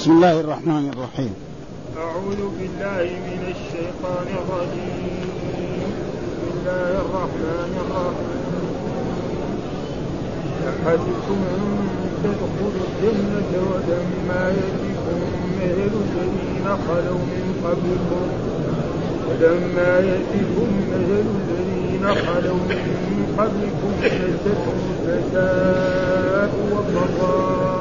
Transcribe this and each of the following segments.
بسم الله الرحمن الرحيم أعوذ بالله من الشيطان الرجيم بسم الله الرحمن الرحيم أحدكم أن تدخلوا الجنة ولما يأتكم مثل الذين خلوا من قبلكم ولما يأتكم مثل الذين خلوا من قبلكم مستهم البأساء والضراء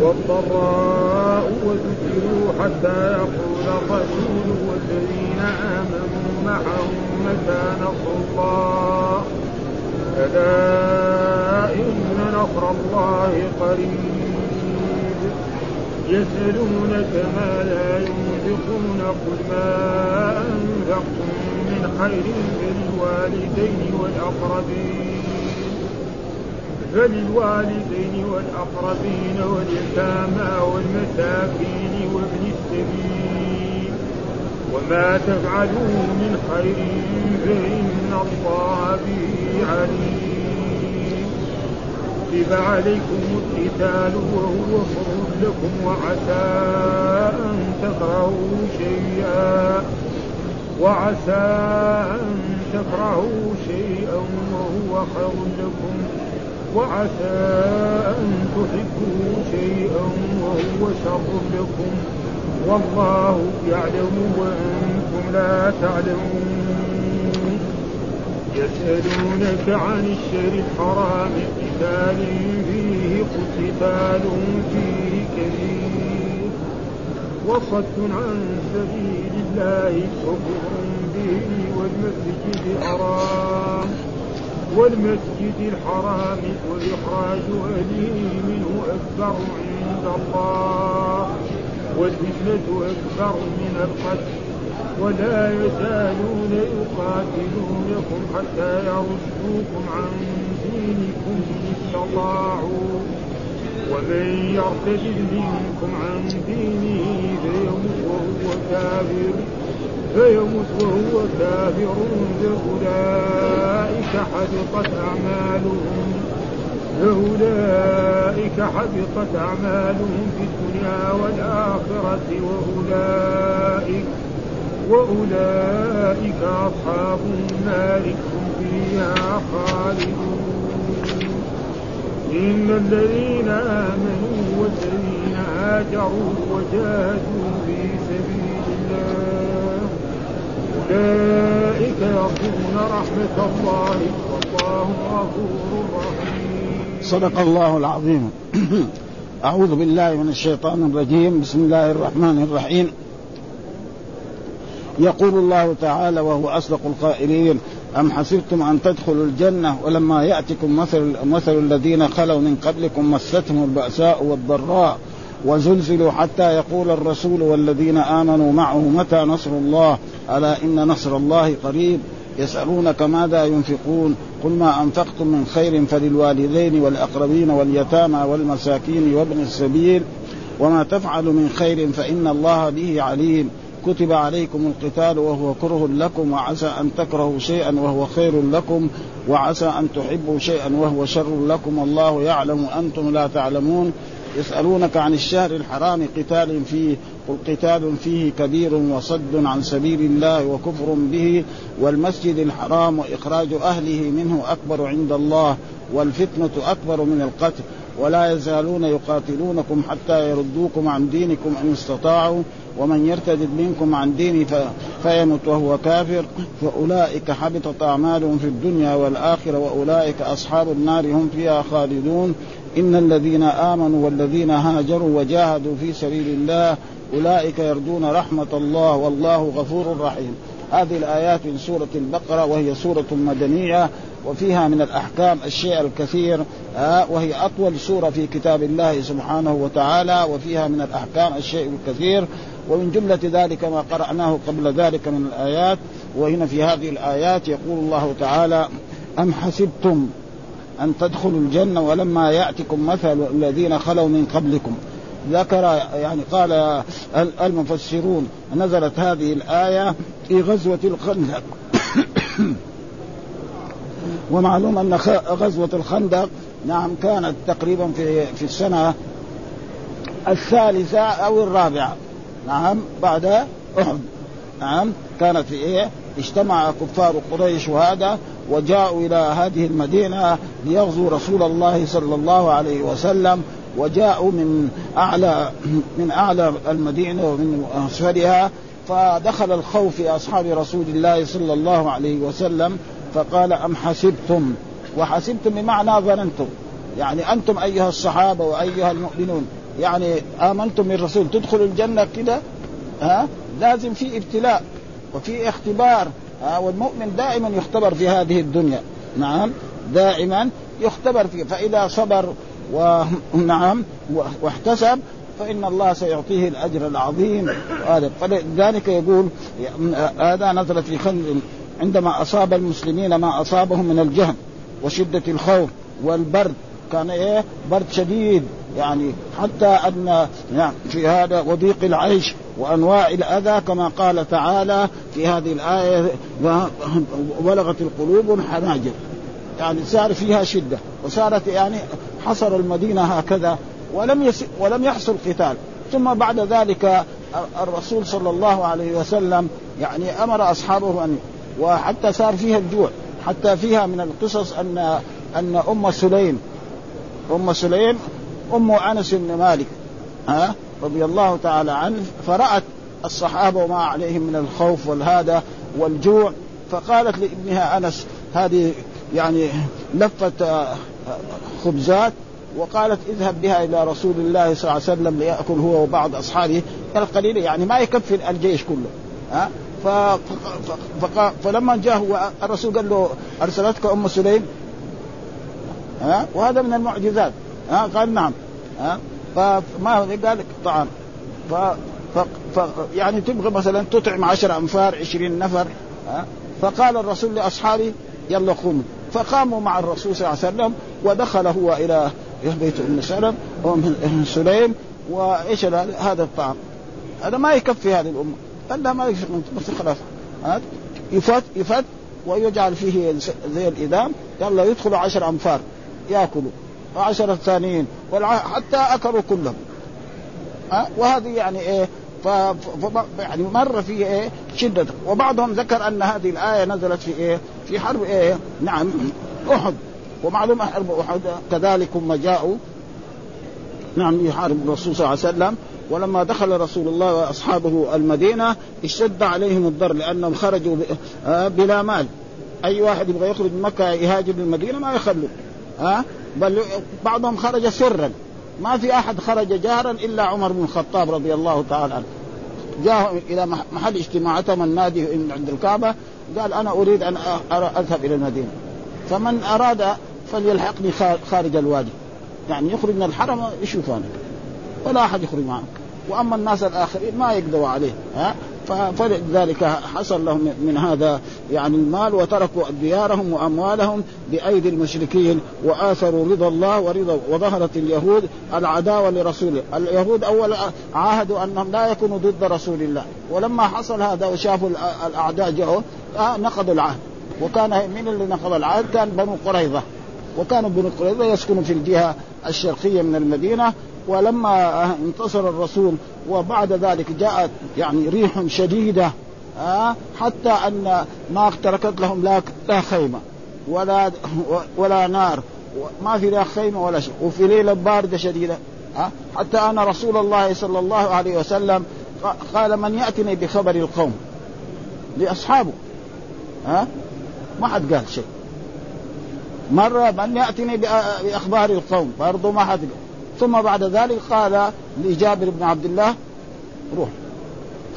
والضراء وزلزلوا حتى يقول الرسول والذين آمنوا معه متى نصر الله؟ ألا إن نصر الله قريب. يسألونك ماذا ينفقون قل ما أنفقتم من خير فللوالدين والأقربين. فللوالدين والأقربين واليتامى والمساكين وابن السبيل. وما تفعلوا من خير فإن الله به عليم. كتب عليكم القتال وهو كره لكم وعسى أن تكرهوا شيئا. وعسى أن تكرهوا شيئا وهو خير لكم. وعسى أن تحبوا شيئا وهو شر لكم والله يعلم وأنتم لا تعلمون. يسألونك عن الشهر الحرام قتال فيه قتال فيه كبير وصد عن سبيل الله كفر به والمسجد الحرام. والمسجد الحرام وإخراج أهله منه أكبر عند الله والفتنة أكبر من القتل ولا يزالون يقاتلونكم حتى يردوكم عن دينكم إن استطاعوا ومن يرتد منكم عن دينه فيمت وهو كافر. فيمت وهو كافر فأولئك حبطت أعمالهم. فأولئك حبطت أعمالهم في الدنيا والآخرة وأولئك وأولئك أصحاب النار. هم فيها خالدون. إن الذين آمنوا والذين هاجروا وجاهدوا في سبيل الله أولئك يرجون رحمة الله والله غفور رحيم. صدق الله العظيم. أعوذ بالله من الشيطان الرجيم. بسم الله الرحمن الرحيم. يقول الله تعالى وهو أصدق القائلين أم حسبتم أن تدخلوا الجنة ولما يأتكم مثل, مثل الذين خلوا من قبلكم مستهم البأساء والضراء وزلزلوا حتى يقول الرسول والذين آمنوا معه متى نصر الله؟ ألا إن نصر الله قريب؟ يسألونك ماذا ينفقون؟ قل ما أنفقتم من خير فللوالدين والأقربين واليتامى والمساكين وابن السبيل وما تفعل من خير فإن الله به عليم. كتب عليكم القتال وهو كره لكم وعسى أن تكرهوا شيئا وهو خير لكم وعسى أن تحبوا شيئا وهو شر لكم والله يعلم أنتم لا تعلمون. يسألونك عن الشهر الحرام قتال فيه قل قتال فيه كبير وصد عن سبيل الله وكفر به والمسجد الحرام وإخراج أهله منه أكبر عند الله والفتنة أكبر من القتل ولا يزالون يقاتلونكم حتى يردوكم عن دينكم إن استطاعوا ومن يرتد منكم عن دينه فيمت وهو كافر فأولئك حبطت أعمالهم في الدنيا والآخرة وأولئك أصحاب النار هم فيها خالدون. إن الذين آمنوا والذين هاجروا وجاهدوا في سبيل الله أولئك يرجون رحمة الله والله غفور رحيم. هذه الآيات من سورة البقرة وهي سورة مدنية وفيها من الأحكام الشيء الكثير وهي أطول سورة في كتاب الله سبحانه وتعالى وفيها من الأحكام الشيء الكثير. ومن جملة ذلك ما قرأناه قبل ذلك من الآيات وهنا في هذه الآيات يقول الله تعالى أم حسبتم أن تدخلوا الجنة ولما يأتكم مثل الذين خلوا من قبلكم. ذكر يعني قال المفسرون نزلت هذه الآية في غزوة الخندق. ومعلوم أن غزوة الخندق نعم كانت تقريبا في في السنة الثالثة أو الرابعة. نعم بعد أحد. نعم كانت في إيه؟ اجتمع كفار قريش وهذا وجاءوا إلى هذه المدينة ليغزوا رسول الله صلى الله عليه وسلم وجاءوا من أعلى من أعلى المدينة ومن أسفلها فدخل الخوف في أصحاب رسول الله صلى الله عليه وسلم فقال أم حسبتم؟ وحسبتم بمعنى ظننتم. يعني أنتم أيها الصحابة وأيها المؤمنون يعني آمنتم بالرسول تدخلوا الجنة كده؟ ها؟ لازم في ابتلاء. وفي اختبار ها والمؤمن دائما يختبر في هذه الدنيا. نعم دائما يختبر فيه. فإذا صبر ونعم واحتسب فإن الله سيعطيه الأجر العظيم. هذا فلذلك يقول هذا نزل في خندق عندما أصاب المسلمين ما أصابهم من الجهل وشدة الخوف والبرد. كان إيه؟ برد شديد. يعني حتى أن يعني في هذا وضيق العيش وأنواع الأذى كما قال تعالى في هذه الآية بلغت القلوب حناجر. يعني صار فيها شدة وصارت يعني حصر المدينة هكذا ولم يس ولم يحصل قتال. ثم بعد ذلك الرسول صلى الله عليه وسلم يعني أمر أصحابه أن وحتى صار فيها الجوع حتى فيها من القصص أن أن أم سليم أم سليم أم أنس بن مالك ها؟ رضي الله تعالى عنه فرأت الصحابة وما عليهم من الخوف والهذا والجوع فقالت لابنها أنس هذه يعني لفت آه، خبزات وقالت اذهب بها إلى رسول الله صلى الله عليه وسلم ليأكل هو وبعض أصحابه القليل يعني ما يكفي الجيش كله ها. فلما جاء الرسول قال له أرسلتك أم سليم ها؟ وهذا من المعجزات. ها؟ قال نعم. ها؟ فما قال لك طعام. ف... ف... ف... يعني تبغى مثلا تطعم عشر أنفار عشرين نفر ها؟ فقال الرسول لأصحابه يلا قوموا. فقاموا مع الرسول صلى الله عليه وسلم ودخل هو إلى بيت أم سلم وام سليم وإيش هذا؟ الطعام. هذا ما يكفي هذه الأمة. قال لا ما يكفي خلاص. يفت يفت ويجعل فيه زي الإدام يلا يدخلوا عشر أنفار يأكلوا. وعشرة ثانيين حتى أكلوا كلهم. ها؟ وهذه يعني إيه؟ ف... يعني مر في إيه؟ شدة. وبعضهم ذكر أن هذه الآية نزلت في إيه؟ في حرب إيه؟ نعم أحد. ومعلومة حرب أحد كذلك هم جاءوا. نعم يحارب الرسول صلى الله عليه وسلم. ولما دخل رسول الله وأصحابه المدينة اشتد عليهم الضر لأنهم خرجوا آه، بلا مال. أي واحد يبغى يخرج من مكة يهاجر للمدينة ما يخلوا ها؟ بل بعضهم خرج سرا. ما في أحد خرج جهرا إلا عمر بن الخطاب رضي الله تعالى عنه. جاء إلى محل اجتماعاتهم النادي عند الكعبة. قال أنا أريد أن أذهب إلى المدينة. فمن أراد فليلحقني خارج الوادي. يعني يخرج من الحرم يشوف أنا ولا أحد يخرج معه وأما الناس الآخرين ما يقدروا عليه. ها؟ فلذلك حصل لهم من هذا يعني المال وتركوا ديارهم وأموالهم بأيدي المشركين وآثروا رضا الله ورضا وظهرت اليهود العداوة لرسوله، اليهود أول عاهدوا أنهم لا يكونوا ضد رسول الله، ولما حصل هذا وشافوا الأعداء جاءوا آه، نقضوا العهد، وكان من اللي نقض العهد؟ كان بنو قريظة، وكانوا بنو قريظة يسكنوا في الجهة الشرقية من المدينة. ولما انتصر الرسول وبعد ذلك جاءت يعني ريح شديدة آه حتى أن ما تركت لهم لا لا خيمة ولا ولا نار ما في لا خيمة ولا شيء وفي ليلة باردة شديدة آه حتى أن رسول الله صلى الله عليه وسلم قال من يأتني بخبر القوم؟ لأصحابه ها آه ما حد قال شيء. مرة من يأتني بأخبار القوم برضو ما حد ثم بعد ذلك قال لجابر بن عبد الله روح.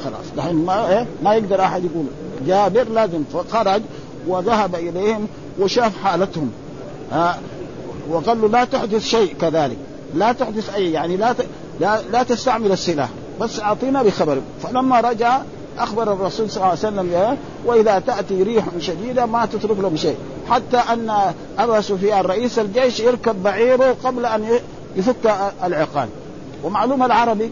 خلاص. دحين ما إيه؟ ما يقدر أحد يقول. جابر لازم فخرج وذهب إليهم وشاف حالتهم. ها وقال له لا تحدث شيء كذلك. لا تحدث أي يعني لا ت... لا, لا تستعمل السلاح. بس أعطينا بخبر. فلما رجع أخبر الرسول صلى الله عليه وسلم وإذا تأتي ريح شديدة ما تترك لهم شيء. حتى أن أبا سفيان رئيس الجيش يركب بعيره قبل أن يفك العقال. ومعلوم العربي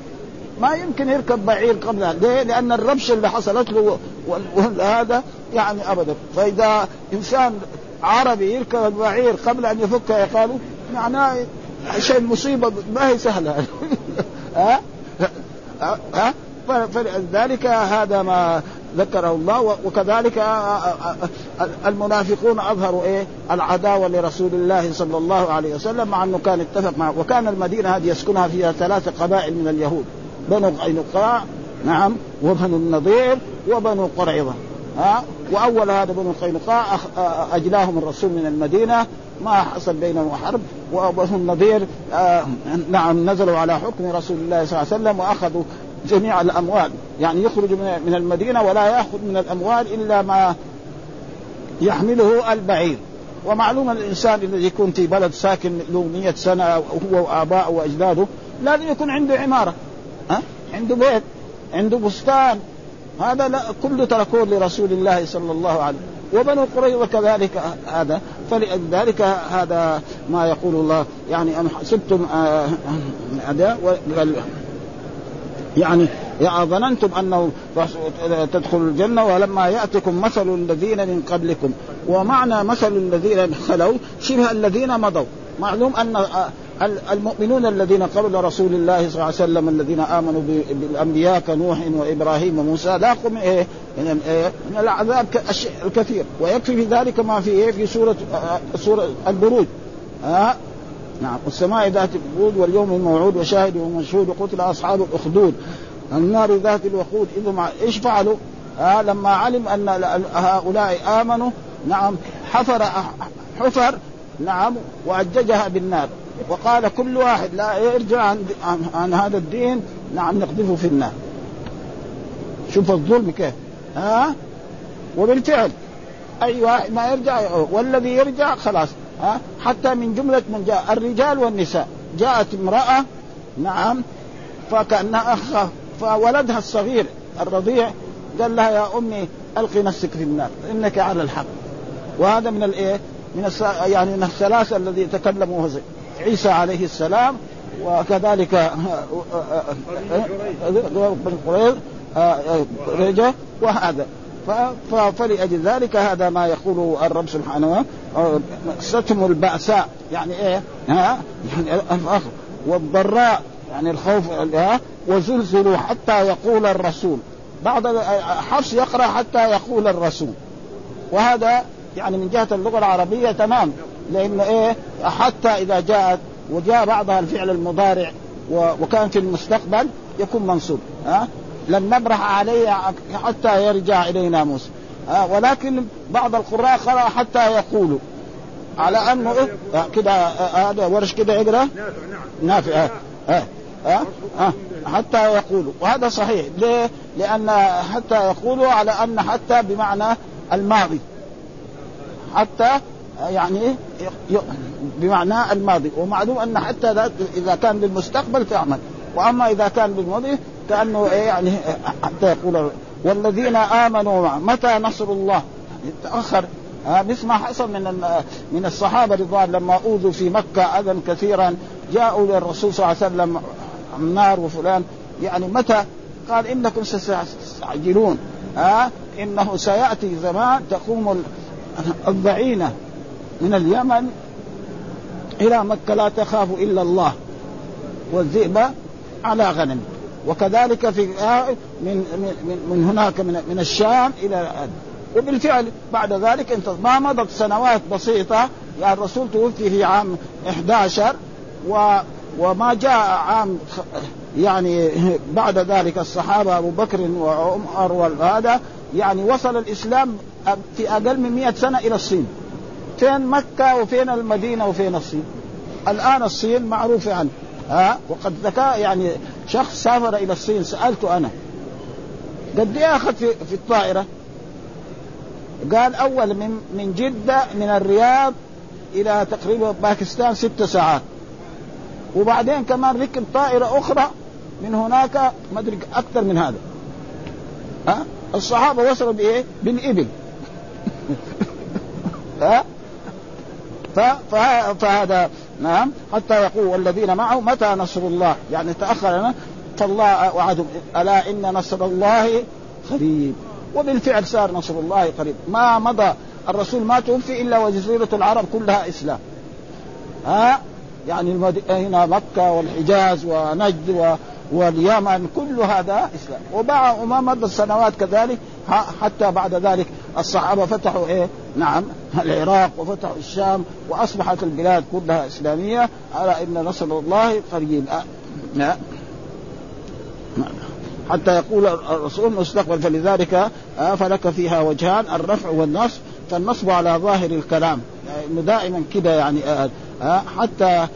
ما يمكن يركب بعير قبل ليه؟ لأن الربشة اللي حصلت له وهذا يعني أبدا. فإذا إنسان عربي يركب البعير قبل أن يفك عقاله معناه شيء مصيبة ما هي سهلة. ها؟ ها؟ فلذلك هذا ما ذكره الله وكذلك المنافقون أظهروا إيه؟ العداوة لرسول الله صلى الله عليه وسلم مع أنه كان اتفق معه. وكان المدينة هذه يسكنها فيها ثلاث قبائل من اليهود بنو قينقاع نعم وبنو النضير وبنو قريظة. ها وأول هذا بنو قينقاع أجلاهم الرسول من المدينة ما حصل بينهم حرب. وبنو النضير آه نعم نزلوا على حكم رسول الله صلى الله عليه وسلم وأخذوا جميع الأموال. يعني يخرج من المدينة ولا يأخذ من الأموال إلا ما يحمله البعير. ومعلوم الإنسان الذي يكون في بلد ساكن له 100 سنة هو واباؤه وأجداده لازم يكون عنده عمارة. ها؟ عنده بيت عنده بستان. هذا لا كله تركوه لرسول الله صلى الله عليه وسلم. وبنو قريظة كذلك هذا. فلذلك هذا ما يقول الله. يعني أم حسبتم هذا يعني يا ظننتم أنه تدخلوا الجنة ولما يأتكم مثل الذين من قبلكم ومعنى مثل الذين خلوا شبه الذين مضوا معلوم أن المؤمنون الذين قبل رسول الله صلى الله عليه وسلم الذين آمنوا بالأنبياء كنوح وإبراهيم وموسى لاقوا من إيه؟ من, إيه؟ من العذاب الكثير ويكفي في ذلك ما في إيه؟ في سوره سورة البروج ها نعم. والسماء ذات البروج واليوم الموعود وشاهد ومشهود وقتل أصحاب الأخدود. النار ذات الوقود إذا إيش فعلوا؟ آه لما علم أن هؤلاء آمنوا نعم حفر حفر نعم وأججها بالنار. وقال كل واحد لا يرجع عن, عن, عن هذا الدين نعم نقذفه في النار. شوف الظلم كيف. ها وبالفعل أي واحد ما يرجع والذي يرجع خلاص. ها حتى من جمله من جاء الرجال والنساء جاءت امراه نعم فكانها اخ فولدها الصغير الرضيع قال لها يا امي القي نفسك في النار انك على الحق وهذا من الايه؟ من الس... يعني من الثلاثه الذي تكلموا عيسى عليه السلام وكذلك بن قريظ وهذا فلأجل ذلك هذا ما يقول الرب سبحانه ستم البأساء. يعني إيه؟ ها؟ يعني الفخر والضراء. يعني الخوف وزلزلوا حتى يقول الرسول. بعض حفص يقرأ حتى يقول الرسول. وهذا يعني من جهة اللغة العربية تمام. لأن إيه؟ حتى إذا جاءت وجاء بعضها الفعل المضارع وكان في المستقبل يكون منصوب. ها؟ لن نبرح عليه حتى يرجع إلينا موسى. ها ولكن بعض القراء قرأ حتى يقولوا. على أنه إيه؟ كده هذا ورش كده يقرأ؟ نافع نعم ها ها ها حتى يقولوا. وهذا صحيح. ليه؟ لأن حتى يقولوا على أن حتى بمعنى الماضي. حتى يعني بمعنى الماضي. ومعلوم أن حتى إذا كان بالمستقبل تعمل وأما إذا كان بالماضي كأنه إيه يعني حتى يقول والذين آمنوا متى نصر الله؟ تأخر. مثل ما حصل من من الصحابة رضوان لما أوذوا في مكة أذى كثيرا جاءوا للرسول صلى الله عليه وسلم عمار وفلان. يعني متى؟ قال إنكم ستستعجلون. ها إنه سيأتي زمان تقوم الضعينه من اليمن إلى مكة لا تخاف إلا الله والذئب على غنم. وكذلك في من من من هناك من من الشام إلى وبالفعل بعد ذلك انت ما مضت سنوات بسيطة يعني الرسول توفي في عام 11 و وما جاء عام يعني بعد ذلك الصحابة أبو بكر وعمر وهذا يعني وصل الإسلام في أقل من 100 سنة إلى الصين. فين مكة وفين المدينة وفين الصين؟ الآن الصين معروفة عنه. ها؟ وقد ذكاء يعني شخص سافر إلى الصين سألته أنا. قد إيه اخذ في, في الطائرة؟ قال أول من من جدة من الرياض إلى تقريبا باكستان ست ساعات. وبعدين كمان ركب طائرة أخرى من هناك ما أدري أكثر من هذا. ها؟ الصحابة وصلوا بإيه؟ بالإبل. ها؟ فهذا نعم. حتى يقول والذين معه متى نصر الله؟ يعني لنا فالله وعدهم ألا إن نصر الله قريب. وبالفعل صار نصر الله قريب. ما مضى. الرسول ما توفي إلا وجزيرة العرب كلها إسلام. ها؟ يعني هنا مكة والحجاز ونجد و واليمن كل هذا إسلام. وما مضت سنوات كذلك حتى بعد ذلك الصحابة فتحوا إيه؟ نعم العراق وفتحوا الشام وأصبحت البلاد كلها إسلامية على إن نصر الله قريب. حتى يقول الرسول مستقبل فلذلك فلك فيها وجهان الرفع والنصب فالنصب على ظاهر الكلام. انه يعني دائما كده يعني حتى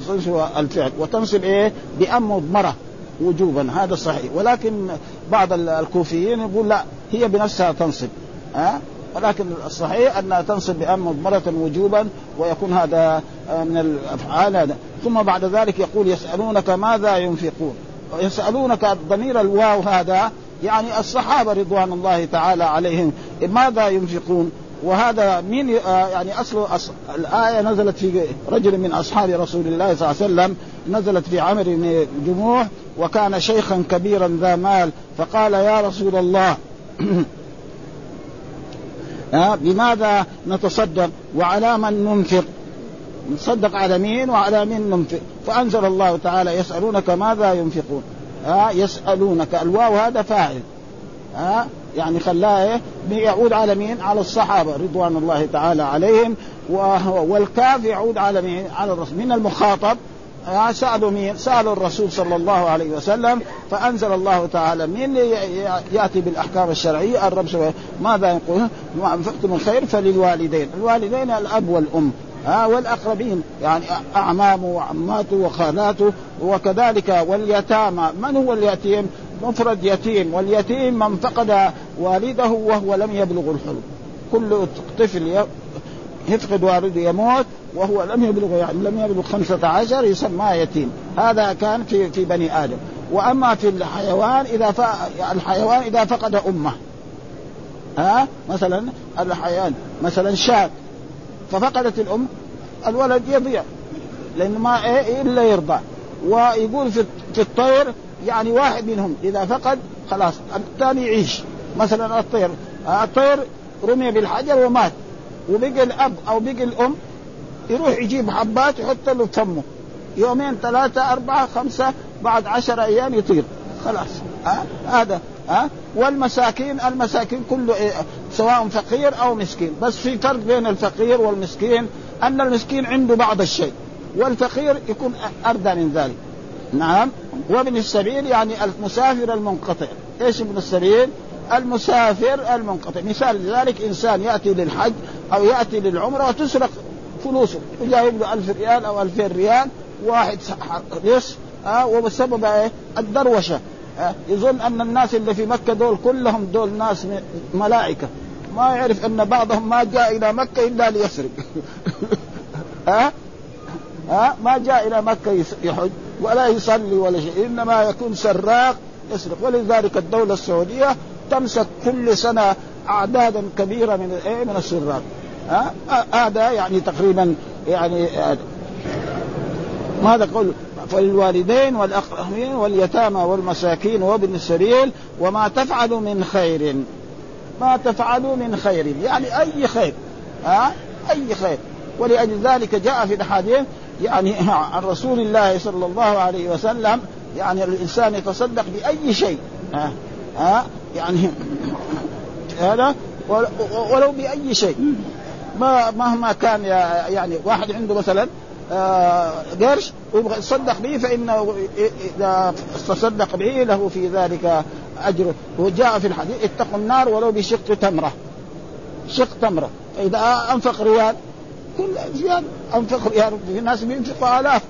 تصنف الفعل. وتنصب إيه؟ بأم مضمرة وجوبا. هذا صحيح. ولكن بعض الكوفيين يقول لا هي بنفسها تنصب. ها ولكن الصحيح أنها تنصب بأم مضمرة وجوبا ويكون هذا من الأفعال هذا. ثم بعد ذلك يقول يسألونك ماذا ينفقون؟ يسألونك ضمير الواو هذا يعني الصحابة رضوان الله تعالى عليهم ماذا ينفقون؟ وهذا من يعني أصل الآية نزلت في رجل من أصحاب رسول الله صلى الله عليه وسلم نزلت في عمر بن جموح وكان شيخا كبيرا ذا مال فقال يا رسول الله بماذا نتصدق؟ وعلى من ننفق؟ نصدق على مين وعلى مين ننفق؟ فأنزل الله تعالى يسألونك ماذا ينفقون؟ ها يسألونك. الواو هذا فاعل. ها يعني خلاه إيه؟ يعود على مين؟ على الصحابة رضوان الله تعالى عليهم والكاف يعود على مين؟ على الرسول. من المخاطب؟ سألوا مين؟ سألوا الرسول صلى الله عليه وسلم فأنزل الله تعالى مين يأتي بالأحكام الشرعية الرب ماذا يقول؟ ما انفقت من خير فللوالدين، الوالدين الأب والأم ها والأقربين يعني أعمامه وعماته وخالاته وكذلك واليتامى من هو اليتيم؟ مفرد يتيم واليتيم من فقد والده وهو لم يبلغ الحلم كل طفل يفقد والده يموت وهو لم يبلغ يعني لم يبلغ خمسة عشر يسمى يتيم. هذا كان في في بني آدم. وأما في الحيوان إذا ف... الحيوان إذا فقد أمه. ها؟ مثلا الحيوان مثلا شاة. ففقدت الأم الولد يضيع. لأنه ما إيه إلا يرضع. ويقول في في الطير يعني واحد منهم إذا فقد خلاص الثاني يعيش. مثلا الطير. الطير رمي بالحجر ومات. وبقي الأب أو بقي الأم يروح يجيب حبات يحط له فمه يومين ثلاثة أربعة خمسة بعد عشر أيام يطير. خلاص. ها؟ هذا. ها؟ والمساكين المساكين كله إيه؟ سواء فقير أو مسكين. بس في فرق بين الفقير والمسكين أن المسكين عنده بعض الشيء والفقير يكون أردى من ذلك. نعم. وابن السبيل يعني المسافر المنقطع. إيش ابن السبيل؟ المسافر المنقطع. مثال ذلك إنسان يأتي للحج أو يأتي للعمرة وتسرق فلوسه. وجايب له 1000 ريال أو 2000 ريال واحد لص آه وبسبب إيه؟ الدروشة. آه يظن أن الناس اللي في مكة دول كلهم دول ناس ملائكة. ما يعرف أن بعضهم ما جاء إلى مكة إلا ليسرق. ها؟ ها؟ ما جاء إلى مكة يحج ولا يصلي ولا شيء إنما يكون سراق يسرق. ولذلك الدولة السعودية تمسك كل سنة أعدادا كبيرة من إيه؟ من السراق. ها؟ هذا يعني تقريبا يعني ماذا قول فللوالدين والأقربين واليتامى والمساكين وابن السبيل وما تفعلوا من خير. ما تفعلوا من خير. يعني أي خير ها؟ أي خير. ولأجل ذلك جاء في الأحاديث يعني عن رسول الله صلى الله عليه وسلم يعني الإنسان يتصدق بأي شيء ها؟ ها؟ يعني هذا ولو بأي شيء. ما مهما كان يعني واحد عنده مثلا آه، قرش ويبغى يتصدق به فإنه إذا تصدق به له في ذلك أجر. وجاء في الحديث اتقوا النار ولو بشق تمرة. شق تمرة. فإذا أنفق ريال كل زيادة. أنفق ريال في ناس بينفقوا آلاف.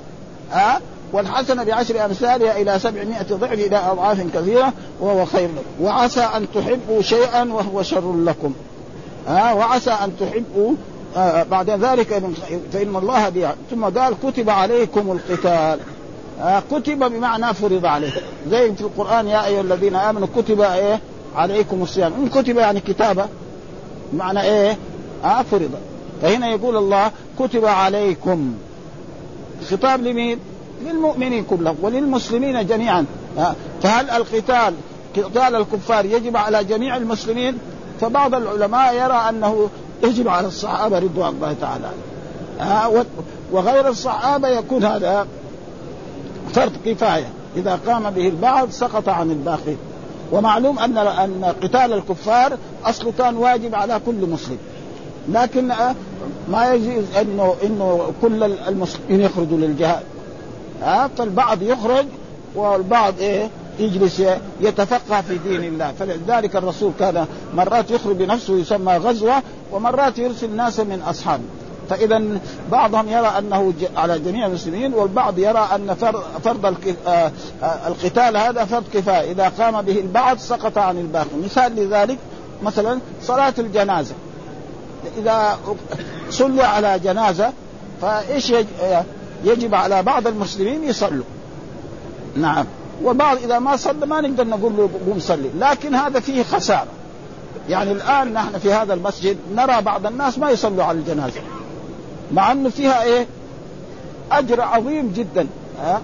ها؟ والحسنة بعشر أمثالها إلى سبعمائة ضعف إلى أضعاف كثيرة وهو خير لكم. وعسى أن تحبوا شيئا وهو شر لكم. ها وعسى أن تحبوا آه بعد ذلك فإن الله بها ثم قال كتب عليكم القتال. آه كتب بمعنى فرض عليه. زي في القرآن يا أيها الذين آمنوا كتب إيه؟ عليكم الصيام. إن كتب يعني كتابة. معنى إيه؟ آه فرض. فهنا يقول الله كتب عليكم. خطاب لمين؟ للمؤمنين كلهم وللمسلمين جميعا. فهل القتال قتال الكفار يجب على جميع المسلمين؟ فبعض العلماء يرى أنه يجب على الصحابة رضوان الله تعالى. وغير الصحابة يكون هذا فرض كفاية. إذا قام به البعض سقط عن الباقي. ومعلوم أن أن قتال الكفار اصله كان واجب على كل مسلم. لكن آه، ما يجوز إنه إنه كل المسلمين يخرجوا للجهاد. ها فالبعض يخرج والبعض إيه؟ يجلس يتفقه في دين الله. فلذلك الرسول كان مرات يخرج بنفسه يسمى غزوة ومرات يرسل ناس من أصحابه. فإذا بعضهم يرى أنه على جميع المسلمين والبعض يرى أن فرض آه، آه، القتال هذا فرض كفاية. إذا قام به البعض سقط عن الباقي. مثال لذلك مثلا صلاة الجنازة. إذا صلوا على جنازة فإيش يجب على بعض المسلمين يصلوا. نعم. وبعض إذا ما صلى ما نقدر نقول له قوم صلي لكن هذا فيه خسارة. يعني الآن نحن في هذا المسجد نرى بعض الناس ما يصلوا على الجنازة مع إنه فيها إيه؟ أجر عظيم جدا ها؟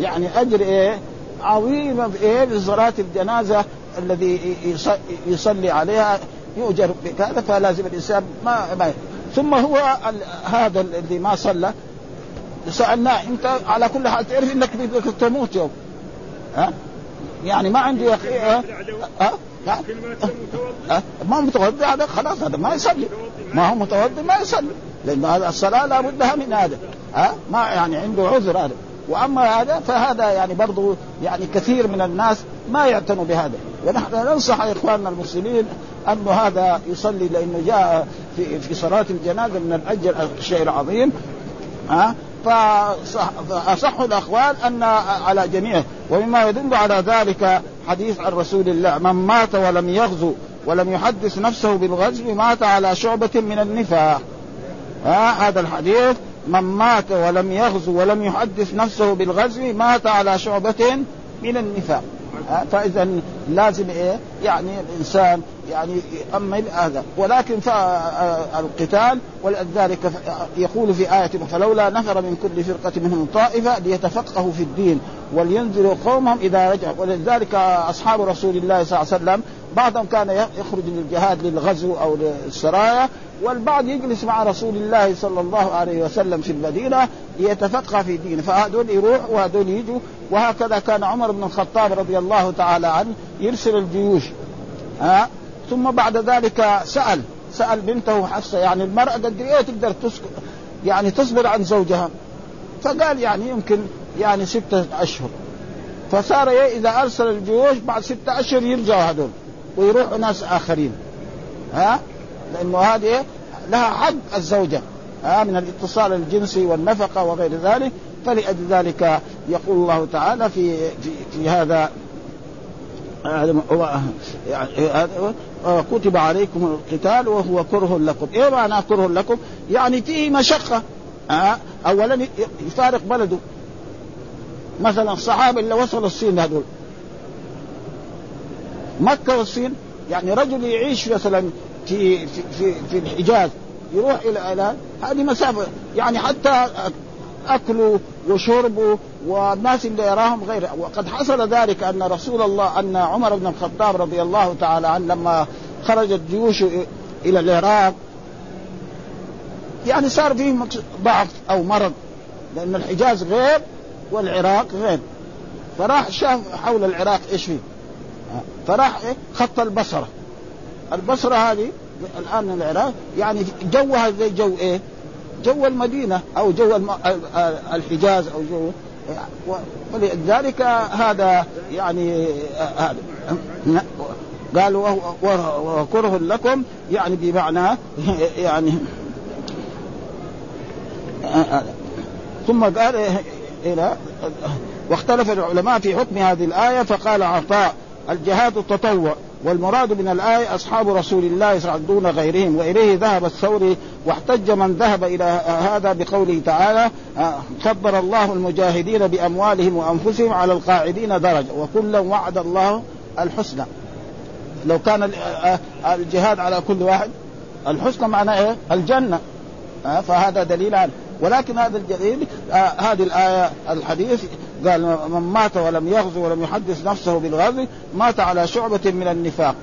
يعني أجر إيه؟ عظيم إيه؟ لصلاة الجنازة الذي يصلي عليها يؤجر بهذا فلازم الإنسان ما, ما ثم هو هذا الذي ما صلى سألناه أنت على كل حال تعرف إنك تموت يوم. ها؟ يعني ما عندي ها؟ ها؟ ها؟ ما متوضي. هذا خلاص هذا ما يصلي. ما هو متوضي ما يصلي. لأن هذا الصلاة لابد لها من هذا ها؟ ما يعني عنده عذر هذا. وأما هذا فهذا يعني برضه يعني كثير من الناس ما يعتنوا بهذا. ونحن ننصح إخواننا المسلمين انه هذا يصلي لأنه جاء في في صلاة الجنازة من الأجر الشيء العظيم ها؟ فأصح الأقوال أن على جميع ومما يدل على ذلك حديث عن رسول الله من مات ولم يغزو ولم يحدث نفسه بالغزو مات على شعبة من النفاق. هذا الحديث من مات ولم يغزو ولم يحدث نفسه بالغزو مات على شعبة من النفاق. فإذا لازم إيه؟ يعني الإنسان يعني يؤمن هذا ولكن القتال ولذلك يقول في آية فلولا نفر من كل فرقة منهم طائفة ليتفقهوا في الدين ولينذروا قومهم إذا رجعوا. ولذلك أصحاب رسول الله صلى الله عليه وسلم بعضهم كان يخرج للجهاد للغزو أو للسرايا والبعض يجلس مع رسول الله صلى الله عليه وسلم في المدينة ليتفقه في دينه فهذول يروح وهذول يجوا وهكذا كان عمر بن الخطاب رضي الله تعالى عنه يرسل الجيوش. ها؟ ثم بعد ذلك سأل سأل بنته حفصة يعني المرأة قد إيه تقدر تسكت يعني تصبر عن زوجها؟ فقال يعني يمكن يعني ستة أشهر. فصار إيه إذا أرسل الجيوش بعد ستة أشهر يرجعوا هذول ويروحوا ناس آخرين. ها؟ لأنه هذه لها حق الزوجة. آه من الاتصال الجنسي والنفقة وغير ذلك. فلأجل ذلك يقول الله تعالى في في, في هذا كتب عليكم القتال وهو كره لكم، إيه معنى كره لكم؟ يعني فيه مشقة. آه اولا يفارق بلده. مثلا الصحابة اللي وصلوا الصين هذول. مكة والصين يعني رجل يعيش مثلا في في في, في الحجاز يروح إلى الان هذه مسافة. يعني حتى اكله وشربه والناس اللي يراهم غير وقد حصل ذلك أن رسول الله أن عمر بن الخطاب رضي الله تعالى عنه لما خرجت جيوشه إلى العراق يعني صار فيه ضعف أو مرض لأن الحجاز غير والعراق غير فراح شاف حول العراق إيش فيه فراح إيه؟ خط البصرة البصرة هذه الآن العراق يعني جوها زي جو إيه؟ جو المدينة أو جو الم... الحجاز أو جو. ولذلك هذا يعني هذا. قال وهو كره لكم يعني بمعنى يعني ثم قال إلى واختلف العلماء في حكم هذه الآية فقال عطاء الجهاد التطوع والمراد من الآية أصحاب رسول الله دون غيرهم وإليه ذهب الثوري واحتج من ذهب إلى هذا بقوله تعالى خبر الله المجاهدين بأموالهم وأنفسهم على القاعدين درجة وكلا وعد الله الحسنى. لو كان الجهاد على كل واحد الحسنى معناه إيه؟ الجنة. فهذا دليل عنه ولكن هذا آه هذه الآية الحديث قال من مات ولم يغزو ولم يحدث نفسه بالغزو مات على شعبة من النفاق.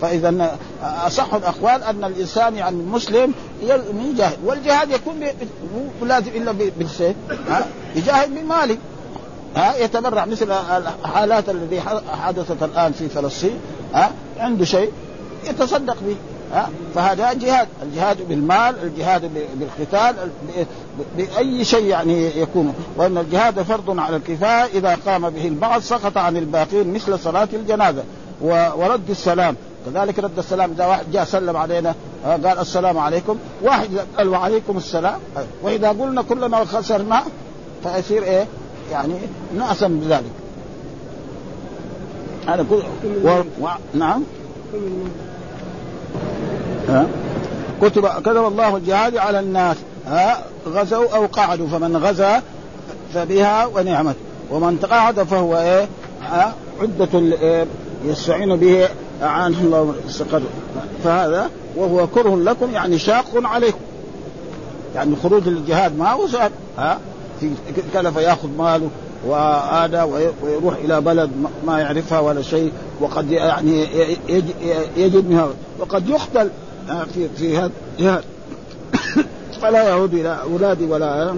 فإذا أصح الأقوال أن الإنسان يعني المسلم يجاهد والجهاد يكون مو لازم إلا بالسيف يجاهد بماله ها؟ يتبرع مثل الحالات الذي حدثت الآن في فلسطين ها؟ عنده شيء يتصدق به. فهذا جهاد. الجهاد بالمال الجهاد بالقتال بأي شيء يعني يكون. وأن الجهاد فرض على الكفايه إذا قام به البعض سقط عن الباقين مثل صلاة الجنازة ورد السلام. كذلك رد السلام. إذا واحد جاء سلم علينا قال السلام عليكم. واحد قال وعليكم السلام. وإذا قلنا كلنا خسرنا فيصير إيه؟ يعني نأسم بذلك. هذا كل و... و... نعم. ها؟ كتب كتب الله الجهاد على الناس ها؟ غزوا أو قعدوا فمن غزا فبها ونعمت. ومن قعد فهو إيه؟ ها؟ عدة إيه؟ يستعين به أعانه الله استقر فهذا وهو كره لكم يعني شاق عليكم. يعني خروج الجهاد ما هو سهل ها؟ في كلف يأخذ ماله وهذا ويروح إلى بلد ما يعرفها ولا شيء وقد يعني يجد منها. وقد يقتل في في هذا فلا يعود إلى اولادي ولا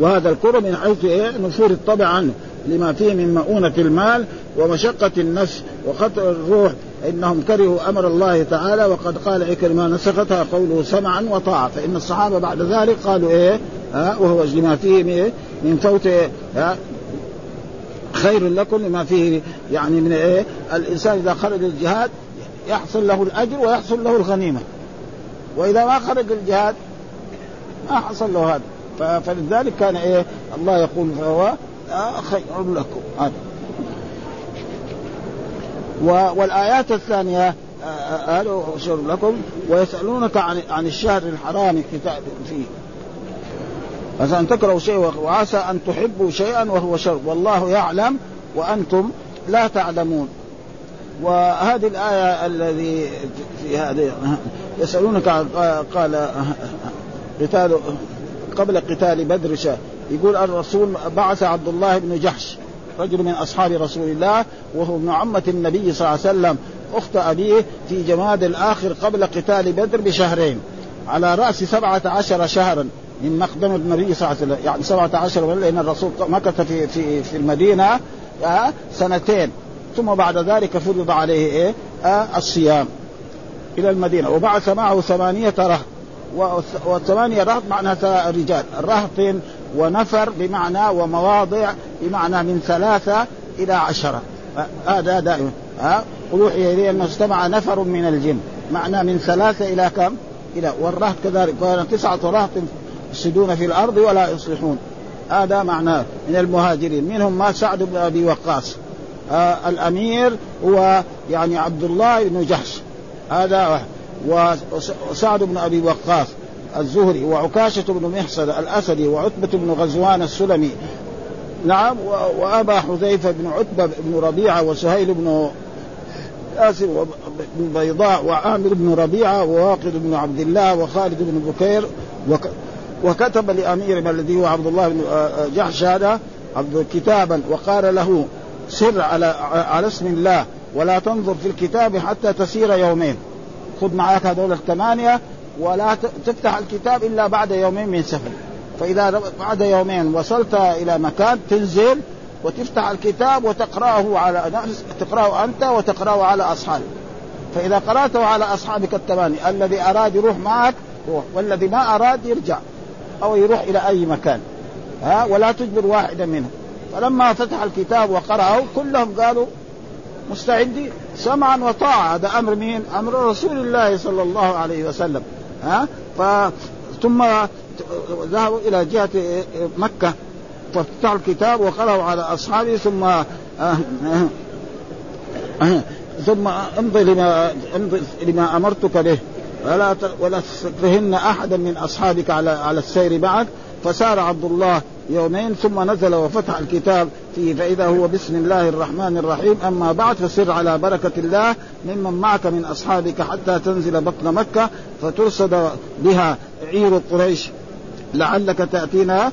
وهذا الكره من حيث إيه؟ نفور الطبع عنه لما فيه من مؤونة المال ومشقة النفس وخطر الروح. إنهم كرهوا أمر الله تعالى وقد قال عكرمة نسختها قوله سمعا وطاعة فإن الصحابة بعد ذلك قالوا إيه؟ ها وهو لما فيه من, إيه؟ فوت إيه؟ ها خير لكم لما فيه يعني من إيه؟ الإنسان إذا خرج الجهاد يحصل له الأجر ويحصل له الغنيمة. وإذا ما خرج الجهاد ما حصل له هذا. فلذلك كان إيه؟ الله يقول فهو خير لكم. هذا. والآيات الثانية هذا خير لكم؟ ويسألونك عن عن الشهر الحرام كتاب فيه. أن تكرهوا شيء وعسى أن تحبوا شيئا وهو شر. والله يعلم وأنتم لا تعلمون. وهذه الآية الذي في هذه يسألونك قال قتال قبل قتال بدر يقول الرسول بعث عبد الله بن جحش رجل من أصحاب رسول الله وهو ابن عمة النبي صلى الله عليه وسلم. أخت أبيه في جماد الآخر قبل قتال بدر بشهرين. على رأس سبعة عشر شهرا من مقدم النبي صلى الله عليه وسلم. يعني سبعة عشر لأن الرسول مكث في في في المدينة آه، سنتين. ثم بعد ذلك فرض عليه إيه؟ آه، الصيام إلى المدينة. وبعث معه ثمانية رهط. والثمانية رهط معناها رجال الرهط ونفر بمعنى ومواضع بمعنى من ثلاثة إلى عشرة. هذا دائما. ها ويوحي إليه أنه استمع نفر من الجن. معنى من ثلاثة إلى كم؟ إلى. والرهط كذلك. كان تسعة رهط يفسدون في الأرض ولا يصلحون. هذا معناه من المهاجرين. منهم ما سعد بن أبي وقاص. آه الأمير هو يعني عبد الله بن جحش هذا وسعد بن أبي وقاص الزهري وعكاشة بن محصن الأسدي وعتبة بن غزوان السلمي. نعم وأبا حذيفة بن عتبة بن ربيعة وسهيل بن آسف بن بيضاء وعامر بن ربيعة وواقد بن عبد الله وخالد بن بكير. وكتب لأميرهم الذي هو عبد الله بن آه، آه، جحش هذا عبد كتابا وقال له سر على على اسم الله ولا تنظر في الكتاب حتى تسير يومين. خذ معك هذول الثمانية ولا تفتح الكتاب إلا بعد يومين من سفر. فإذا بعد يومين وصلت إلى مكان تنزل وتفتح الكتاب وتقرأه على تقرأه أنت وتقرأه على أصحابك. فإذا قرأته على أصحابك الثمانية الذي أراد يروح معك روح والذي ما أراد يرجع أو يروح إلى أي مكان. ها؟ ولا تجبر واحدا منهم. فلما فتح الكتاب وقرأه كلهم قالوا مستعدين سمعا وطاعة. هذا أمر مين؟ أمر رسول الله صلى الله عليه وسلم. ها؟ ف ثم ذهبوا إلى جهة مكة. ففتحوا الكتاب وقرأوا على أصحابه ثم ثم امضي لما امضي لما أمرتك به. ولا ولا تكرهن أحدا من أصحابك على على السير معك. فسار عبد الله يومين ثم نزل وفتح الكتاب فيه. فإذا هو بسم الله الرحمن الرحيم. أما بعد فسر على بركة الله ممن معك من أصحابك حتى تنزل بطن مكة فترصد بها عير قريش. لعلك تأتينا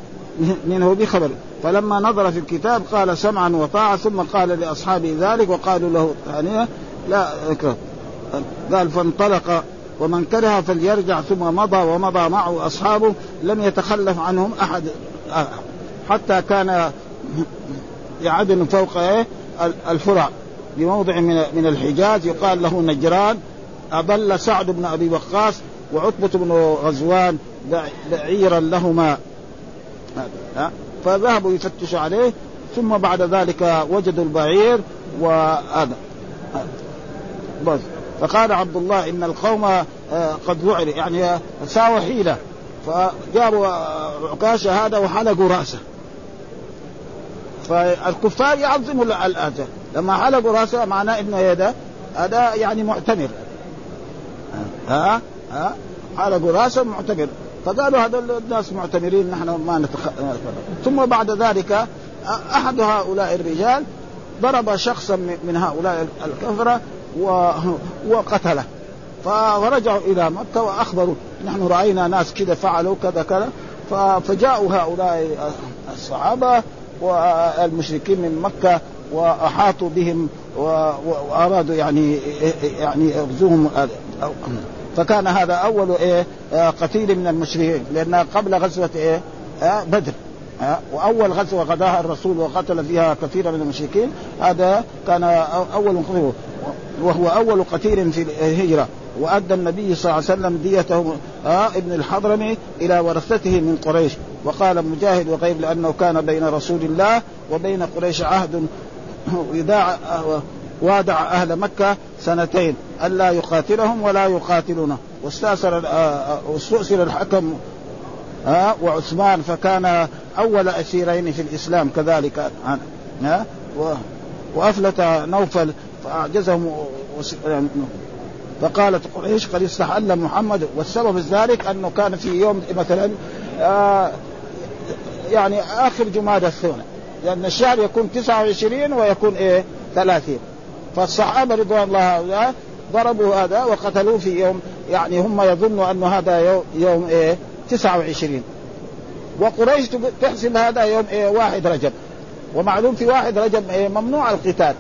منه بخبر. فلما نظر في الكتاب قال سمعا وطاعة ثم قال لأصحابه ذلك وقالوا له ثانية. لا قال فانطلق ومن كره فليرجع ثم مضى ومضى معه أصحابه لم يتخلف عنهم أحد. حتى كان عدن فوق إيه؟ الفرع بموضع من من الحجاز يقال له نجران. أضل سعد بن أبي وقاص وعتبة بن غزوان بعيرا لهما. فذهبوا يفتشوا عليه ثم بعد ذلك وجدوا البعير وهذا. بس. فقال عبد الله إن القوم آه، قد وعر يعني ساوى حيلة. فجابوا عكاشه هذا وحلقوا رأسه. فالكفار يعظموا الاجر لما حلقوا رأسه معناه إنه هذا هذا يعني معتمر. ها؟ ها؟ حلقوا رأسه معتمر. فقالوا هذول الناس معتمرين نحن ما نتخ... ثم بعد ذلك أحد هؤلاء الرجال ضرب شخصا من هؤلاء الكفرة و... وقتله. فرجعوا إلى مكة وأخبروا نحن رأينا ناس كذا فعلوا كذا كذا فجاءوا هؤلاء الصحابة والمشركين من مكة وأحاطوا بهم وأرادوا يعني يعني يغزوهم فكان هذا أول إيه قتيل من المشركين لأن قبل غزوة إيه بدر. وأول غزوة غداها الرسول وقتل فيها كثيرا من المشركين هذا كان أول قتيل وهو أول قتيل في الهجرة. وأدى النبي صلى الله عليه وسلم ديته آه ابن الحضرمي إلى ورثته من قريش. وقال مجاهد وغيب لأنه كان بين رسول الله وبين قريش عهد وداع وادع أهل مكة سنتين. ألا يقاتلهم ولا يقاتلونه. واستأثر واستؤثر الحكم ها وعثمان فكان أول أسيرين في الإسلام كذلك. ها وأفلت نوفل فأعجزهم فقالت قريش قد استحل محمد والسبب ذلك أنه كان في يوم مثلا آه يعني آخر جماد الثاني لأن الشهر يكون 29 ويكون إيه؟ 30 فالصحابة رضوان الله ضربوا هذا وقتلوه في يوم يعني هم يظنوا انه هذا يوم, يوم إيه؟ 29 وقريش تحسب هذا يوم إيه؟ واحد رجب. ومعلوم في واحد رجب إيه؟ ممنوع القتال.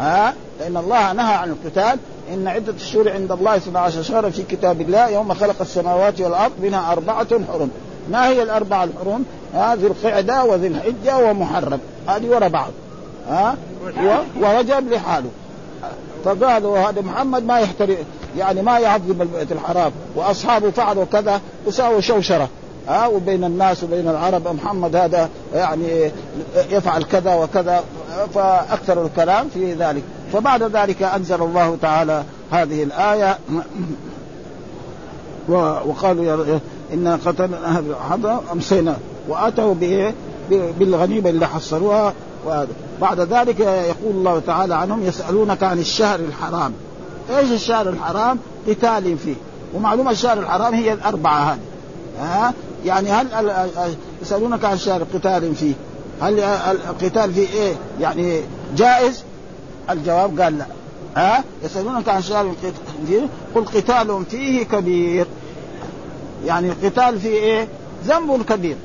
ها؟ لأن الله نهى عن القتال. إن عدة الشهور عند الله 12 شهرا في كتاب الله يوم خلق السماوات والأرض منها أربعة حرم. ما هي الأربعة الحرم؟ ها ذي القعدة وذي الحجة ومحرم. هذه ورا بعض. ها؟ ورجب لحاله. فقالوا هذا محمد ما يحترم يعني ما يعظم البيت الحرام. وأصحابه فعلوا كذا وساووا شوشرة. ها وبين الناس وبين العرب محمد هذا يعني يفعل كذا وكذا. فأكثر الكلام في ذلك. فبعد ذلك أنزل الله تعالى هذه الآية. وقالوا يا إنا قتلنا أهل أمسينا وأتوا بالغنيمة اللي حصلوها بعد ذلك يقول الله تعالى عنهم يسألونك عن الشهر الحرام. إيش الشهر الحرام؟ قتال فيه. ومعلومة الشهر الحرام هي الأربعة هذه. ها؟ يعني هل يسألونك عن الشهر قتال فيه. هل القتال فيه إيه؟ يعني جائز؟ الجواب قال لا. ها؟ يسألونك عن فيه قل قتال فيه كبير. يعني القتال فيه إيه؟ ذنب كبير.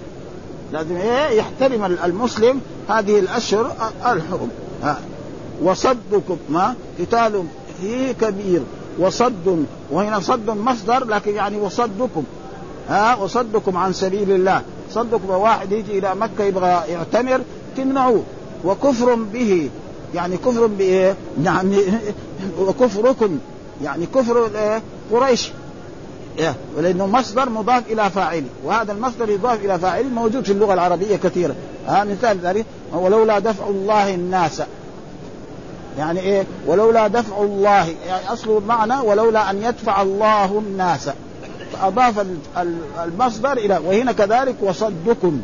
لازم إيه؟ يحترم المسلم هذه الأشهر الحرم. ها؟ وصدكم ما؟ قتال فيه كبير. وصد وهنا صد مصدر لكن يعني وصدكم. ها؟ وصدكم عن سبيل الله. صدكم واحد يجي إلى مكة يبغى يعتمر تمنعوه. وكفر به. يعني كفر بايه؟ يعني وكفركم يعني كفر قريش. ولأنه مصدر مضاف إلى فاعل وهذا المصدر يضاف إلى فاعل موجود في اللغة العربية كثيرا ها مثال ذلك ولولا دفع الله الناس. يعني إيه؟ ولولا دفع الله يعني أصل المعنى ولولا أن يدفع الله الناس. فأضاف المصدر إلى وهنا كذلك وصدكم.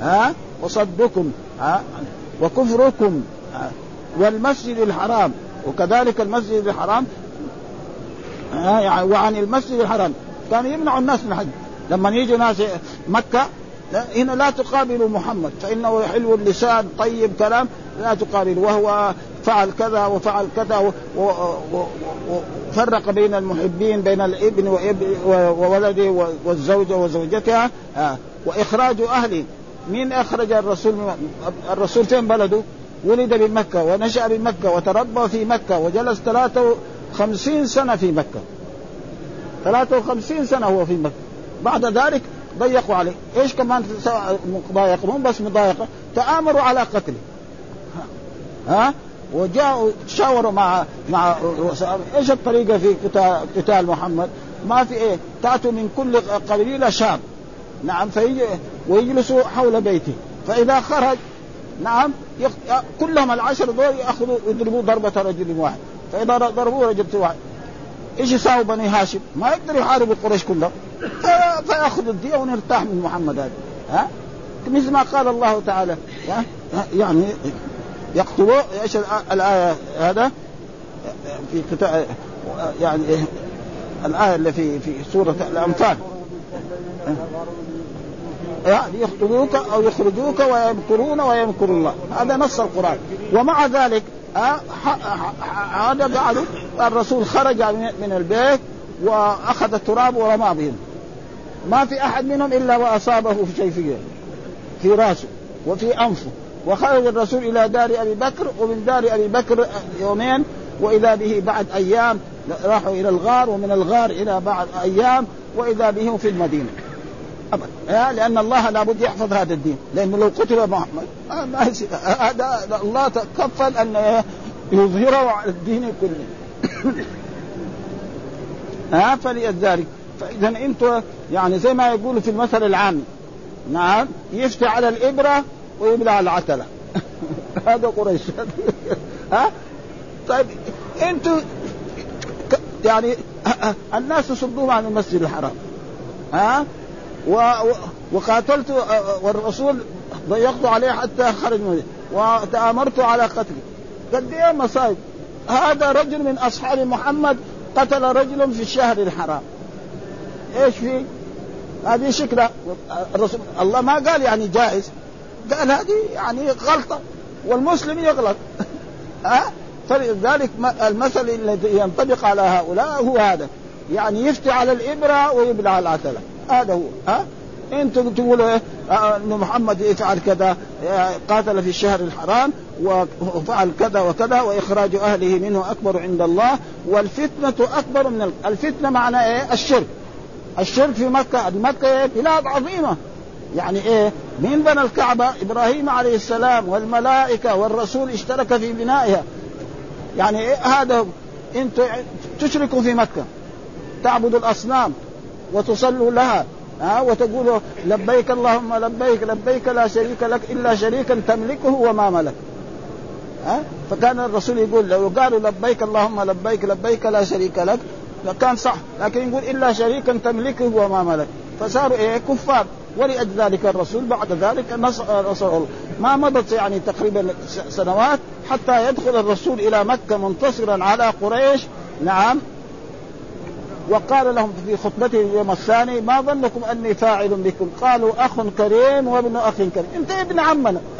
ها وصدكم. ها وكفركم. والمسجد الحرام وكذلك المسجد الحرام ها يعني وعن المسجد الحرام. كان يمنع الناس من الحج. لما يجوا ناس مكة هنا لا تقابلوا محمد فإنه حلو اللسان طيب كلام لا تقابل. وهو فعل كذا وفعل كذا وفرق بين المحبين بين الابن وولده والزوجه وزوجتها وإخراج أهله. مين أخرج الرسول الرسول فين بلده؟ ولد بمكة ونشأ بمكة وتربى في مكة وجلس 53 سنة في مكة. 53 سنة هو في مكة. بعد ذلك ضيقوا عليه. إيش كمان ضايقوا مو بس مضايقة. تآمروا على قتله. ها؟ وجاءوا تشاوروا مع مع إيش الطريقة في قتال محمد؟ ما في إيه؟ تأتوا من كل قبيلة شاب. نعم فيجي ويجلسوا حول بيته. فإذا خرج نعم يخ... كلهم العشر دول ياخذوا يضربوا ضربة رجل واحد. فإذا ضربوا رجل واحد إيش يساوي بني هاشم؟ ما يقدر يحارب القريش كلهم. فيأخذ الدية ونرتاح من محمد هذا. ها؟ مثل ما قال الله تعالى يعني يقتلوا إيش الآية هذا؟ في كتاب يعني الآية اللي في في سورة الأنفال. يقتلوك أو يخرجوك ويمكرون ويمكر الله. هذا نص القرآن. ومع ذلك هذا بعد الرسول خرج من البيت وأخذ التراب ورمى بهم ما في أحد منهم إلا وأصابه في شيء في رأسه وفي أنفه. وخرج الرسول إلى دار أبي بكر ومن دار أبي بكر يومين وإذا به بعد أيام راحوا إلى الغار ومن الغار إلى بعد أيام وإذا به في المدينة. أبدا. لأن الله لابد يحفظ هذا الدين. لأنه لو قتل محمد هذا الله تكفل أن يظهره على الدين كله. ها فلذلك فإذا أنتم يعني زي ما يقولوا في المثل العام نعم يفتي على الإبرة ويبلع العتلة. هذا قريش. ها؟ طيب أنتم يعني الناس يصدون عن المسجد الحرام. ها؟ وقاتلت والرسول ضيقت عليه حتى خرج منه وتآمرت على قتله قد إيه مصايب هذا رجل من أصحاب محمد قتل رجل في الشهر الحرام. إيش فيه؟ هذه شكلة. الرسول الله ما قال يعني جائز. قال هذه يعني غلطة والمسلم يغلط. ها؟ فلذلك المثل الذي ينطبق على هؤلاء هو هذا. يعني يفتي على الإبرة ويبلع العتلة. هذا هو ها أنتم تقولوا إيه آه، ان محمد يفعل كذا آه، قاتل في الشهر الحرام وفعل كذا وكذا وإخراج أهله منه أكبر عند الله والفتنة أكبر من الفتنة معنى إيه؟ الشرك الشرك في مكة مكة إيه؟ بلاد عظيمة يعني إيه؟ مين بنى الكعبة؟ إبراهيم عليه السلام والملائكة والرسول اشترك في بنائها يعني إيه هذا أنتم تشركوا في مكة تعبدوا الأصنام وتصلوا لها. ها وتقول لبيك اللهم لبيك لبيك لا شريك لك إلا شريكا تملكه وما ملك. ها فكان الرسول يقول لو قالوا لبيك اللهم لبيك لبيك لا شريك لك لكان صح. لكن يقول إلا شريكا تملكه وما ملك. فصاروا إيه كفار. ولأجل ذلك الرسول بعد ذلك نصر ما مضت يعني تقريبا سنوات حتى يدخل الرسول إلى مكة منتصرا على قريش. نعم. وقال لهم في خطبته اليوم الثاني ما ظنكم أني فاعل بكم؟ قالوا أخ كريم وابن أخ كريم. انت ابن عمنا.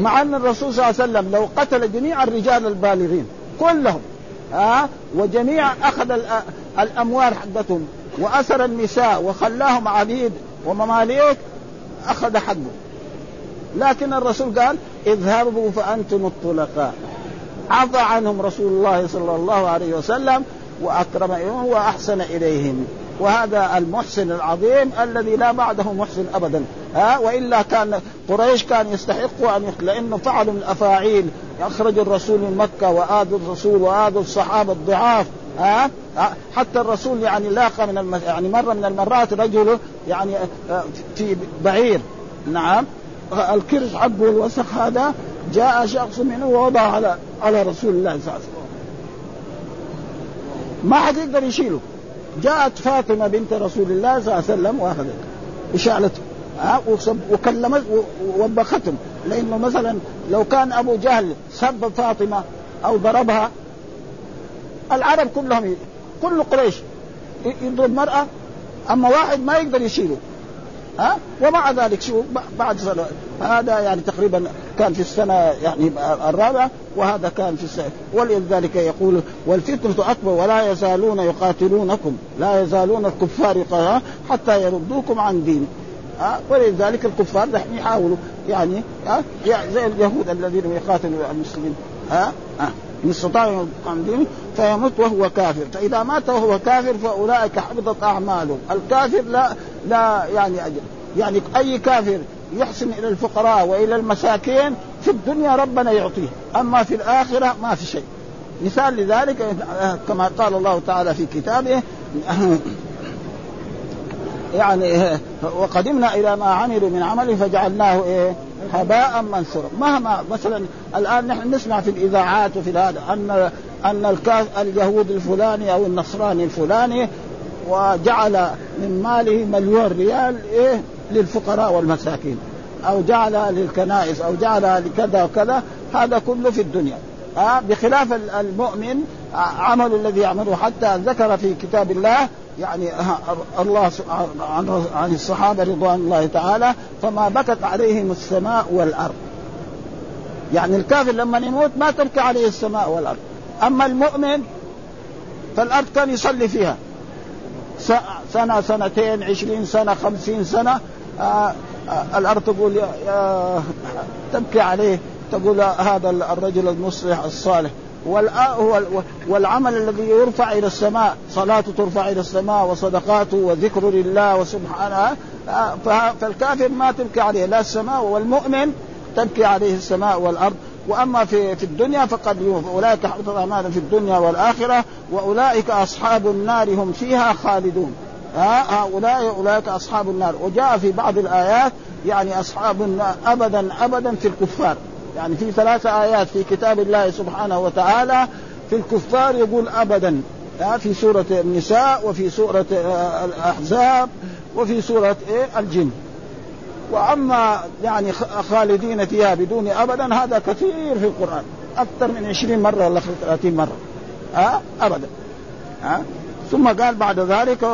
مع أن الرسول صلى الله عليه وسلم لو قتل جميع الرجال البالغين كلهم ها؟ وجميع أخذ الأموال حقتهم وأسر النساء وخلاهم عبيد ومماليك أخذ حقه لكن الرسول قال اذهبوا فأنتم الطلقاء. عفى عنهم رسول الله صلى الله عليه وسلم وأكرم وأحسن إليهم. وهذا المحسن العظيم الذي لا بعده محسن ابدا. ها؟ وإلا كان قريش كان يستحقوا أن لأنه فعلوا من الأفاعيل. اخرجوا الرسول من مكة وآذوا الرسول وآذوا الصحابة الضعاف. ها؟ حتى الرسول يعني لاقى من الم... يعني مره من المرات رجل يعني آه، في بعير. نعم. الكرش حقه الوسخ هذا جاء شخص منه ووضع على على رسول الله صلى الله عليه وسلم. ما حد يقدر يشيله. جاءت فاطمة بنت رسول الله صلى الله عليه وسلم واخذت وشالته ها وكلمت ووبختهم لأنه مثلا لو كان أبو جهل سب فاطمة أو ضربها العرب كلهم كل قريش يضرب مرأة أما واحد ما يقدر يشيله. ها؟ ومع ذلك شو بعد سنة هذا يعني تقريبا كان في السنة يعني الرابعة وهذا كان في السنة. ولذلك يقول والفتنة أكبر ولا يزالون يقاتلونكم لا يزالون الكفار حتى يردوكم عن دين. ها؟ ولذلك الكفار دحين يحاولوا يعني ها؟ زي اليهود الذين يقاتلوا المسلمين. ها, ها؟ إن استطاعوا عن دينه فيموت وهو كافر. فإذا مات وهو كافر فأولئك حبطت أعمالهم. الكافر لا لا يعني أجل يعني أي كافر يحسن إلى الفقراء وإلى المساكين في الدنيا ربنا يعطيه. أما في الآخرة ما في شيء. مثال لذلك كما قال الله تعالى في كتابه يعني وقدمنا إلى ما عملوا من عمل فجعلناه إيه هباء منثورا. مهما مثلا الآن نحن نسمع في الإذاعات وفي هذا أن أن اليهود الفلاني أو النصراني الفلاني وجعل من ماله مليون ريال إيه؟ للفقراء والمساكين. أو جعل للكنائس أو جعل لكذا وكذا هذا كله في الدنيا. آه بخلاف المؤمن عمل الذي يعمله حتى ذكر في كتاب الله يعني الله عن عن الصحابة رضوان الله تعالى فما بكت عليهم السماء والأرض. يعني الكافر لما يموت ما تبكي عليه السماء والأرض. أما المؤمن فالأرض كان يصلي فيها. سنة سنتين عشرين سنة خمسين سنة آه آه الأرض تقول يا, يا تبكي عليه تقول هذا الرجل المصلح الصالح. والعمل الذي يرفع إلى السماء صلاته ترفع إلى السماء وصدقاته وذكر لله وسبحانه فالكافر ما تبكي عليه لا السماء والمؤمن تبكي عليه السماء والأرض. وأما في في الدنيا فقد أولئك حبطت أعمالهم في الدنيا والآخرة وأولئك أصحاب النار هم فيها خالدون. هؤلاء اولئك أصحاب النار. وجاء في بعض الآيات يعني أصحاب النار ابدا ابدا في الكفار. يعني في ثلاث آيات في كتاب الله سبحانه وتعالى في الكفار يقول أبدا. في سورة النساء وفي سورة الأحزاب وفي سورة إيه الجن. وأما يعني خالدين فيها بدون أبدا هذا كثير في القرآن. أكثر من عشرين مرة ولا ثلاثين مرة. ها؟ أبدا. ها؟ ثم قال بعد ذلك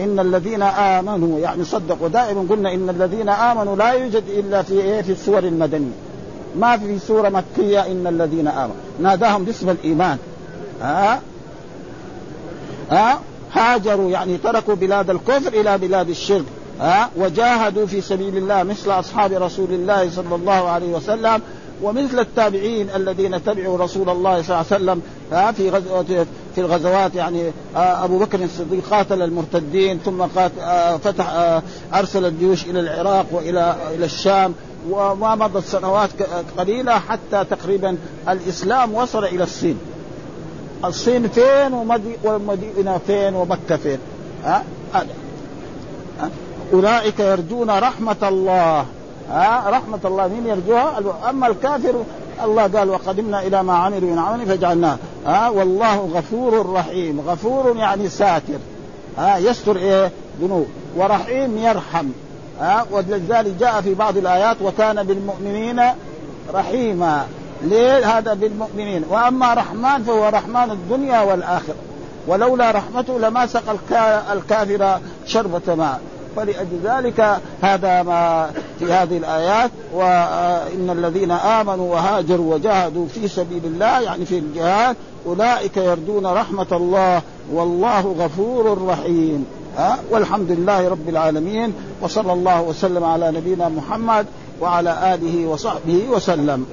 إن الذين آمنوا يعني صدقوا. دائما قلنا إن الذين آمنوا لا يوجد إلا في إيه؟ في السور المدنية. ما في سورة مكية إن الذين آمنوا. ناداهم باسم الإيمان. ها؟ ها؟ هاجروا يعني تركوا بلاد الكفر إلى بلاد الشرك. ها وجاهدوا في سبيل الله مثل أصحاب رسول الله صلى الله عليه وسلم ومثل التابعين الذين تبعوا رسول الله صلى الله عليه وسلم ها في غزوة في الغزوات يعني أبو بكر الصديق قاتل المرتدين ثم قاتل فتح أرسل الجيوش إلى العراق والى إلى الشام وما مضت سنوات قليلة حتى تقريبا الإسلام وصل إلى الصين. الصين فين والمدينه فين ومكة فين؟ ها هذا. أولئك يرجون رحمة الله. ها؟ رحمة الله. مين يرجوها؟ أما الكافر الله قال وقدمنا إلى ما عملوا من عمل فجعلناه. ها؟ والله غفور رحيم. غفور يعني ساتر. ها؟ يستر إيه؟ ذنوب. ورحيم يرحم. ها؟ ولذلك جاء في بعض الآيات وكان بالمؤمنين رحيما. ليه هذا بالمؤمنين؟ وأما رحمن فهو رحمن الدنيا والآخرة. ولولا رحمته لما سقى الكافر شربة ماء. فلأجل ذلك هذا ما في هذه الآيات وإن الذين آمنوا وهاجروا وجاهدوا في سبيل الله يعني في الجهاد أولئك يرجون رحمة الله والله غفور رحيم. والحمد لله رب العالمين وصلى الله وسلم على نبينا محمد وعلى آله وصحبه وسلم.